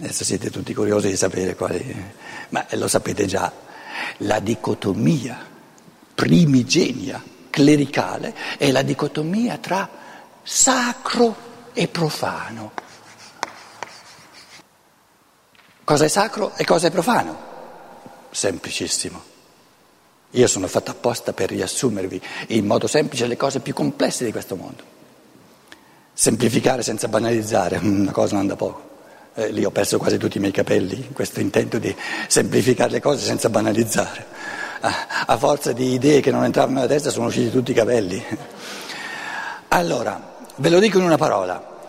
Adesso siete tutti curiosi di sapere quali, ma lo sapete già, la dicotomia primigenia clericale è la dicotomia tra sacro e profano. Cosa è sacro e cosa è profano? Semplicissimo. Io sono fatto apposta per riassumervi in modo semplice le cose più complesse di questo mondo. Semplificare senza banalizzare, una cosa non da poco. Eh, lì ho perso quasi tutti i miei capelli, in questo intento di semplificare le cose senza banalizzare. A, a forza di idee che non entravano nella testa sono usciti tutti i capelli. Allora, ve lo dico in una parola,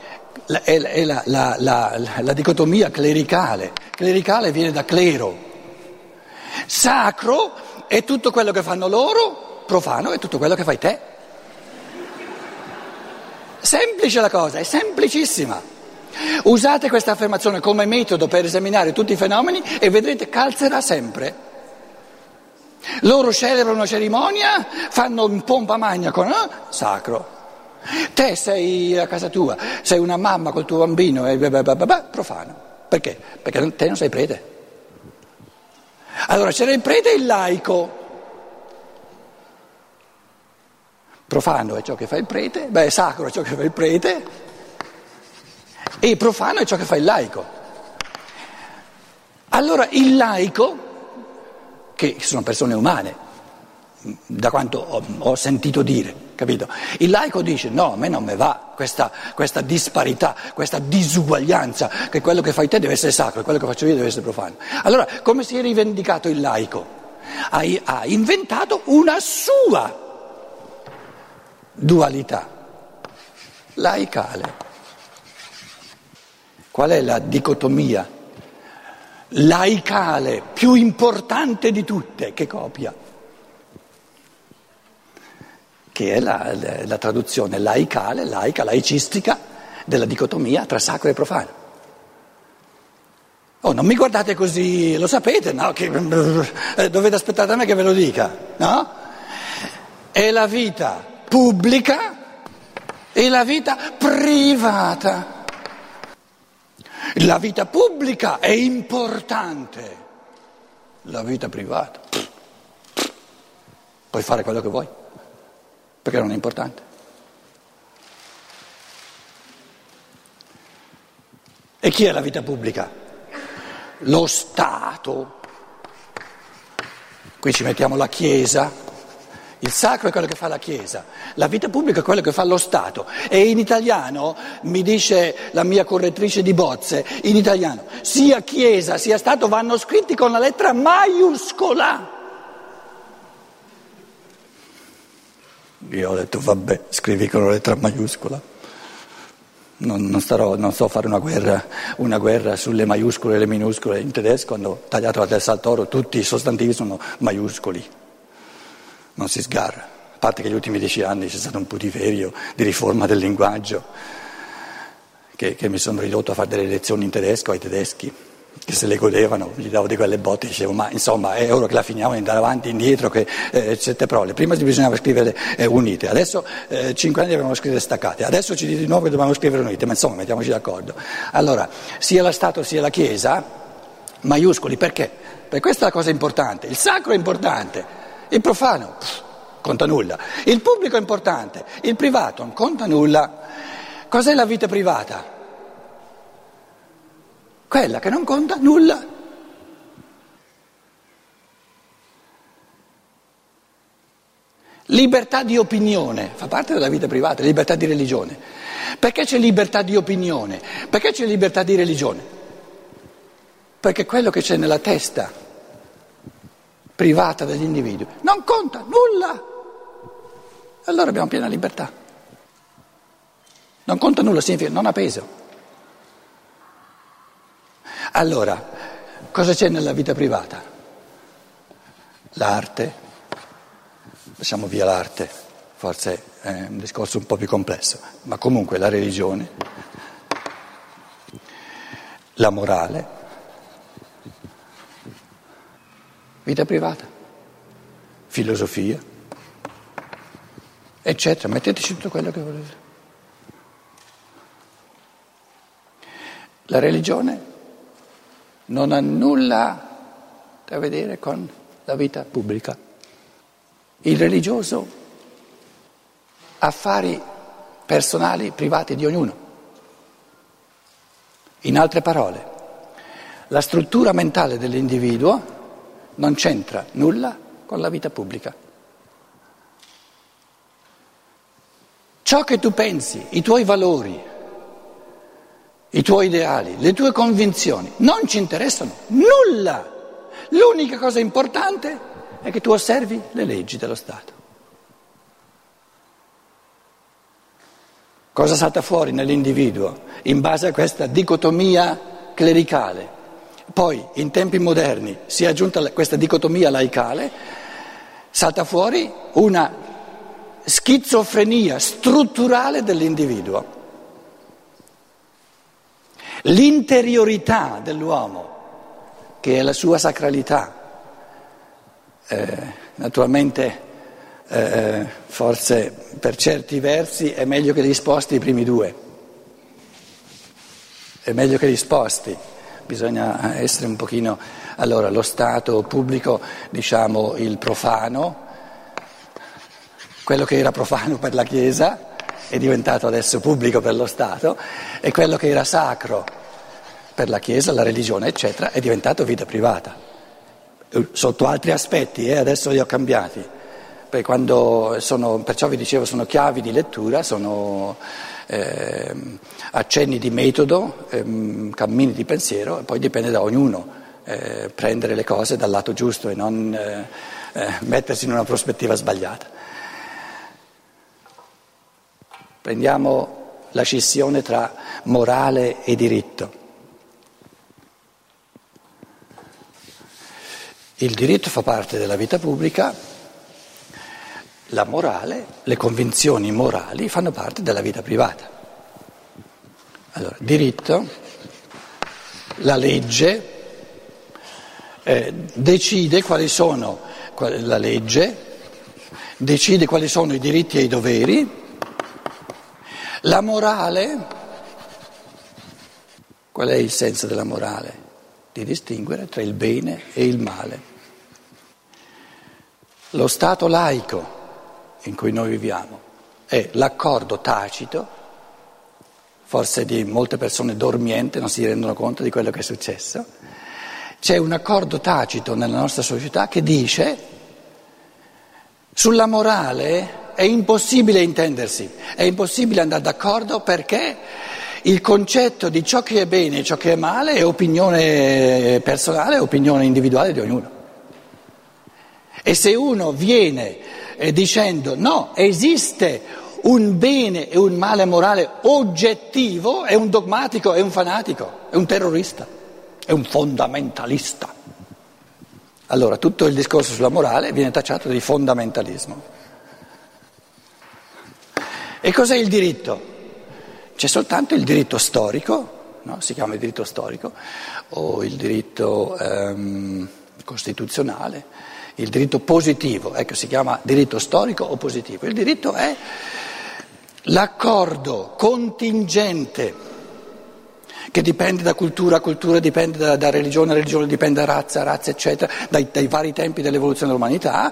la, è, è la, la, la dicotomia clericale. Clericale viene da clero. Sacro è tutto quello che fanno loro, profano è tutto quello che fai te. Semplice la cosa, è semplicissima. Usate questa affermazione come metodo per esaminare tutti i fenomeni e vedrete calzerà sempre. Loro celebrano una cerimonia, fanno un pompa magna con eh, sacro. Te sei a casa tua, sei una mamma col tuo bambino e profano. Perché? Perché te non sei prete. Allora c'era il prete e il laico. Profano è ciò che fa il prete, beh, sacro è ciò che fa il prete e profano è ciò che fa il laico. Allora il laico, che sono persone umane, da quanto ho, ho sentito dire, capito? Il laico dice no, a me non mi va questa, questa, disparità, questa disuguaglianza, che quello che fai te deve essere sacro e quello che faccio io deve essere profano. Allora, come si è rivendicato il laico? Ha, ha inventato una sua dualità laicale. Qual è la dicotomia laicale più importante di tutte che copia? Che è la, la, traduzione laicale, laica, laicistica della dicotomia tra sacro e profano. Oh, non mi guardate così, lo sapete, no? Che, eh, dovete aspettare da me che ve lo dica, no? È la vita pubblica e la vita privata. La vita pubblica è importante, la vita privata puoi fare quello che vuoi, perché non è importante. E chi è la vita pubblica? Lo Stato. Qui ci mettiamo la Chiesa, il sacro è quello che fa la Chiesa, la vita pubblica è quello che fa lo Stato. E in italiano, mi dice la mia correttrice di bozze, in italiano, sia Chiesa sia Stato vanno scritti con la lettera maiuscola. Io ho detto, vabbè, scrivi con la lettera maiuscola. Non, non, starò, non so fare una guerra, una guerra, sulle maiuscole e le minuscole. In tedesco hanno tagliato la testa al toro, tutti i sostantivi sono maiuscoli non si sgarra. A parte che negli ultimi dieci anni c'è stato un putiferio di riforma del linguaggio, che, che mi sono ridotto a fare delle lezioni in tedesco ai tedeschi, che se le godevano, gli davo di quelle botte, dicevo ma insomma è ora che la finiamo di andare avanti, indietro, che eh, certe parole, prima bisognava scrivere eh, unite, adesso eh, cinque anni dobbiamo scrivere staccate, adesso ci dite di nuovo che dobbiamo scrivere unite, ma insomma mettiamoci d'accordo. Allora, sia la Stato sia la Chiesa, maiuscoli, perché? Perché questa è la cosa importante, il sacro è importante, il profano pff, conta nulla. Il pubblico è importante, il privato non conta nulla. Cos'è la vita privata? Quella che non conta nulla. Libertà di opinione, fa parte della vita privata, libertà di religione. Perché c'è libertà di opinione? Perché c'è libertà di religione? Perché quello che c'è nella testa privata degli individui, non conta nulla. Allora abbiamo piena libertà. Non conta nulla, significa non ha peso. Allora, cosa c'è nella vita privata? L'arte, lasciamo via l'arte, forse è un discorso un po' più complesso, ma comunque la religione, la morale, vita privata, filosofia, eccetera. Metteteci tutto quello che volete. La religione non ha nulla a vedere con la vita pubblica. Il religioso affari personali, privati di ognuno. In altre parole, la struttura mentale dell'individuo non c'entra nulla con la vita pubblica. Ciò che tu pensi, i tuoi valori, i tuoi ideali, le tue convinzioni, non ci interessano nulla. L'unica cosa importante è che tu osservi le leggi dello Stato. Cosa salta fuori nell'individuo in base a questa dicotomia clericale? Poi, in tempi moderni, si è aggiunta questa dicotomia laicale, salta fuori una schizofrenia strutturale dell'individuo. L'interiorità dell'uomo, che è la sua sacralità, eh, naturalmente eh, forse per certi versi è meglio che li sposti i primi due, è meglio che li sposti, bisogna essere un pochino, allora lo Stato pubblico, diciamo il profano, quello che era profano per la Chiesa è diventato adesso pubblico per lo Stato e quello che era sacro per la Chiesa, la religione, eccetera, è diventato vita privata. Sotto altri aspetti, eh, adesso li ho cambiati. Sono, perciò vi dicevo, sono chiavi di lettura, sono eh, accenni di metodo, eh, cammini di pensiero, e poi dipende da ognuno eh, prendere le cose dal lato giusto e non eh, eh, mettersi in una prospettiva sbagliata. Prendiamo la scissione tra morale e diritto. Il diritto fa parte della vita pubblica, la morale, le convinzioni morali fanno parte della vita privata. Allora, diritto, la legge eh, decide quali sono, la legge decide quali sono i diritti e i doveri, la morale, qual è il senso della morale? Di distinguere tra il bene e il male. Lo Stato laico in cui noi viviamo è l'accordo tacito, forse di molte persone dormienti non si rendono conto di quello che è successo, c'è un accordo tacito nella nostra società che dice sulla morale è impossibile intendersi, è impossibile andare d'accordo perché il concetto di ciò che è bene e ciò che è male è opinione personale, è opinione individuale di ognuno. E se uno viene dicendo no, esiste un bene e un male morale oggettivo, è un dogmatico, è un fanatico, è un terrorista, è un fondamentalista. Allora tutto il discorso sulla morale viene tacciato di fondamentalismo. E cos'è il diritto? C'è soltanto il diritto storico, no? si chiama il diritto storico, o il diritto ehm, costituzionale, il diritto positivo, ecco si chiama diritto storico o positivo. Il diritto è l'accordo contingente che dipende da cultura a cultura, dipende da, da religione religione, dipende da razza a razza, eccetera, dai, dai vari tempi dell'evoluzione dell'umanità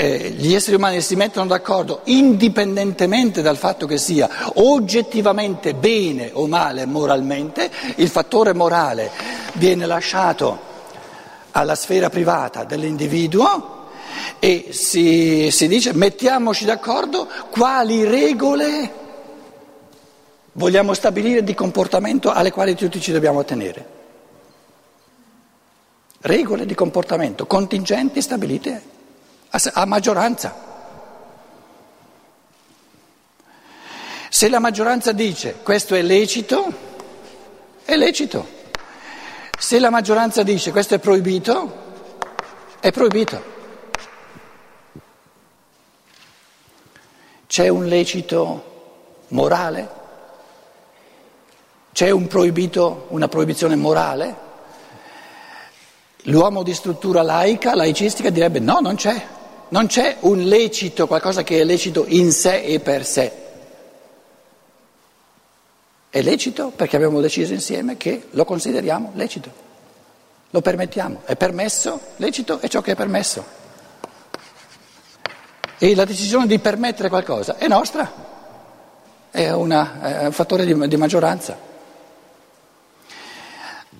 eh, gli esseri umani si mettono d'accordo indipendentemente dal fatto che sia oggettivamente bene o male moralmente, il fattore morale viene lasciato alla sfera privata dell'individuo e si, si dice mettiamoci d'accordo quali regole vogliamo stabilire di comportamento alle quali tutti ci dobbiamo attenere. Regole di comportamento contingenti stabilite a maggioranza. Se la maggioranza dice questo è lecito, è lecito. Se la maggioranza dice questo è proibito, è proibito. C'è un lecito morale? C'è un proibito, una proibizione morale? L'uomo di struttura laica, laicistica, direbbe no, non c'è. Non c'è un lecito, qualcosa che è lecito in sé e per sé. È lecito perché abbiamo deciso insieme che lo consideriamo lecito. Lo permettiamo, è permesso, lecito è ciò che è permesso. E la decisione di permettere qualcosa è nostra, è, una, è un fattore di, di maggioranza.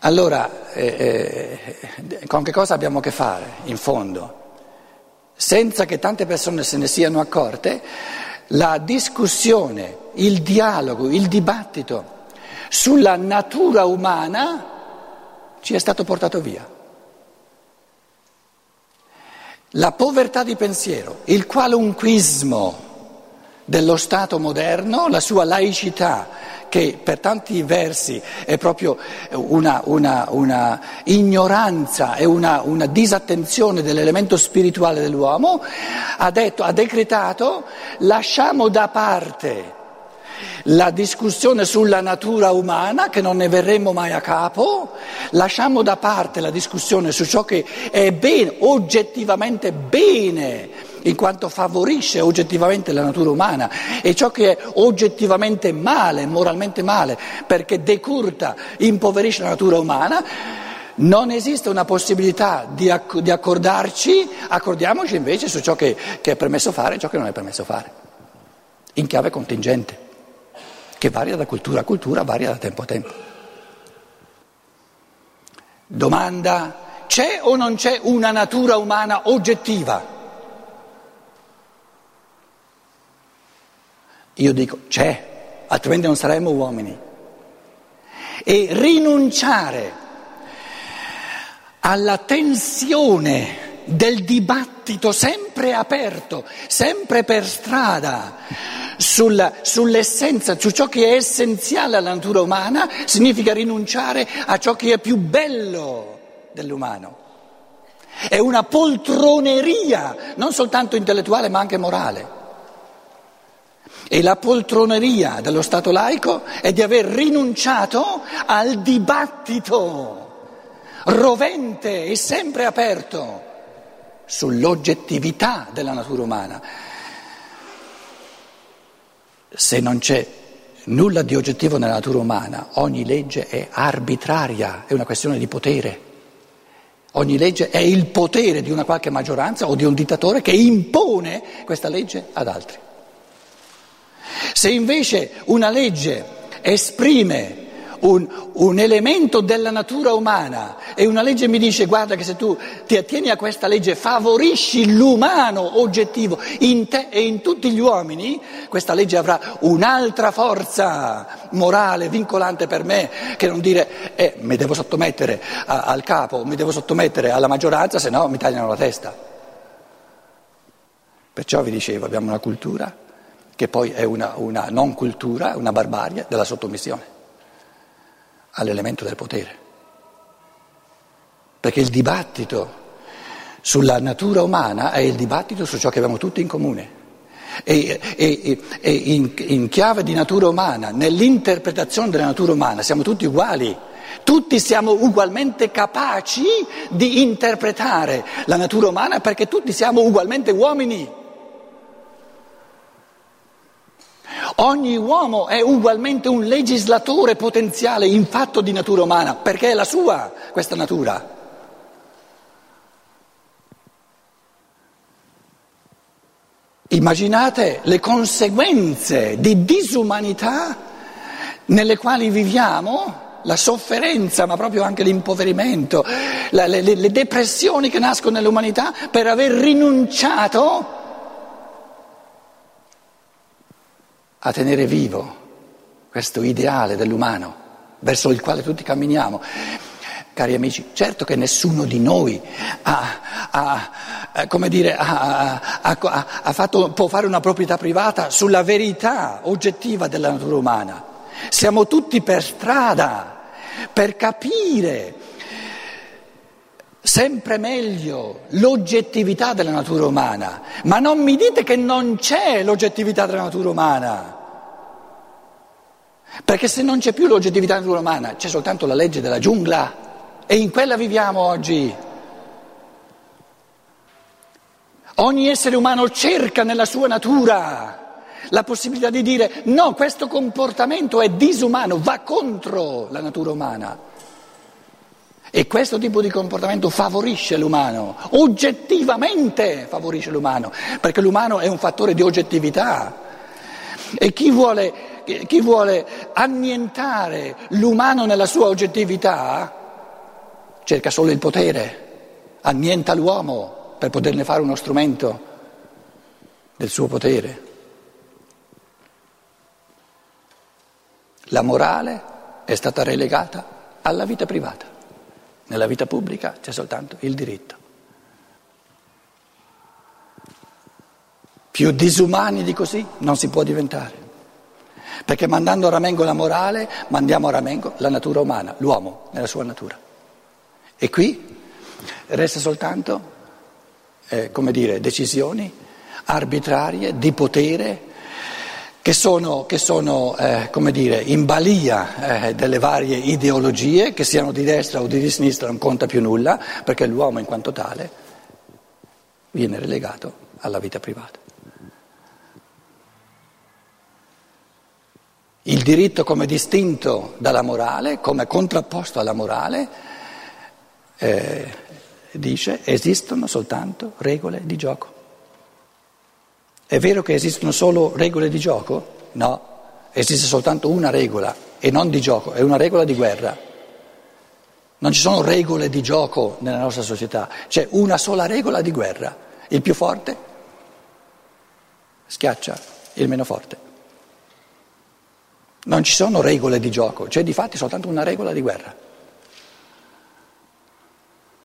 Allora, eh, eh, con che cosa abbiamo a che fare, in fondo? Senza che tante persone se ne siano accorte, la discussione, il dialogo, il dibattito sulla natura umana ci è stato portato via. La povertà di pensiero, il qualunquismo dello Stato moderno, la sua laicità, che per tanti versi è proprio una, una, una ignoranza e una, una, disattenzione dell'elemento spirituale dell'uomo, ha, detto, ha decretato lasciamo da parte la discussione sulla natura umana, che non ne verremo mai a capo, lasciamo da parte la discussione su ciò che è bene, oggettivamente bene, in quanto favorisce oggettivamente la natura umana, e ciò che è oggettivamente male, moralmente male, perché decurta, impoverisce la natura umana, non esiste una possibilità di, acc- di accordarci, accordiamoci invece su ciò che, che è permesso fare e ciò che non è permesso fare, in chiave contingente che varia da cultura a cultura, varia da tempo a tempo. Domanda, c'è o non c'è una natura umana oggettiva? Io dico c'è, altrimenti non saremmo uomini. E rinunciare alla tensione del dibattito sempre aperto, sempre per strada, sulla, sull'essenza, su ciò che è essenziale alla natura umana, significa rinunciare a ciò che è più bello dell'umano. È una poltroneria, non soltanto intellettuale ma anche morale. E la poltroneria dello Stato laico è di aver rinunciato al dibattito rovente e sempre aperto sull'oggettività della natura umana. Se non c'è nulla di oggettivo nella natura umana, ogni legge è arbitraria, è una questione di potere. Ogni legge è il potere di una qualche maggioranza o di un dittatore che impone questa legge ad altri. Se invece una legge esprime un, un, elemento della natura umana e una legge mi dice guarda che se tu ti attieni a questa legge favorisci l'umano oggettivo in te e in tutti gli uomini, questa legge avrà un'altra forza morale vincolante per me che non dire eh, mi devo sottomettere a, al capo, mi devo sottomettere alla maggioranza, se no mi tagliano la testa. Perciò vi dicevo, abbiamo una cultura che poi è una, una non cultura, una barbarie della sottomissione all'elemento del potere. Perché il dibattito sulla natura umana è il dibattito su ciò che abbiamo tutti in comune. E, e, e in, in chiave di natura umana, nell'interpretazione della natura umana, siamo tutti uguali. Tutti siamo ugualmente capaci di interpretare la natura umana perché tutti siamo ugualmente uomini. Ogni uomo è ugualmente un legislatore potenziale in fatto di natura umana, perché è la sua questa natura. Immaginate le conseguenze di disumanità nelle quali viviamo, la sofferenza, ma proprio anche l'impoverimento, le, le, le depressioni che nascono nell'umanità per aver rinunciato a tenere vivo questo ideale dell'umano verso il quale tutti camminiamo. Cari amici, certo che nessuno di noi ha, ha, dire, ha, fatto, può fare una proprietà privata sulla verità oggettiva della natura umana. Siamo tutti per strada per capire sempre meglio l'oggettività della natura umana, ma non mi dite che non c'è l'oggettività della natura umana. Perché se non c'è più l'oggettività natura umana, c'è soltanto la legge della giungla e in quella viviamo oggi. Ogni essere umano cerca nella sua natura la possibilità di dire no, questo comportamento è disumano, va contro la natura umana. E questo tipo di comportamento favorisce l'umano, oggettivamente favorisce l'umano, perché l'umano è un fattore di oggettività. E chi vuole, chi vuole annientare l'umano nella sua oggettività cerca solo il potere, annienta l'uomo per poterne fare uno strumento del suo potere. La morale è stata relegata alla vita privata. Nella vita pubblica c'è soltanto il diritto. Più disumani di così non si può diventare. Perché mandando a ramengo la morale, mandiamo a ramengo la natura umana, l'uomo nella sua natura. E qui resta soltanto, eh, come dire, decisioni arbitrarie di potere che sono, che sono eh, come dire, in balia eh, delle varie ideologie, che siano di destra o di sinistra non conta più nulla, perché l'uomo in quanto tale viene relegato alla vita privata. Il diritto come distinto dalla morale, come contrapposto alla morale, eh, dice esistono soltanto regole di gioco. È vero che esistono solo regole di gioco? No, esiste soltanto una regola e non di gioco, è una regola di guerra. Non ci sono regole di gioco nella nostra società, c'è una sola regola di guerra. Il più forte schiaccia il meno forte. Non ci sono regole di gioco, c'è di fatti soltanto una regola di guerra.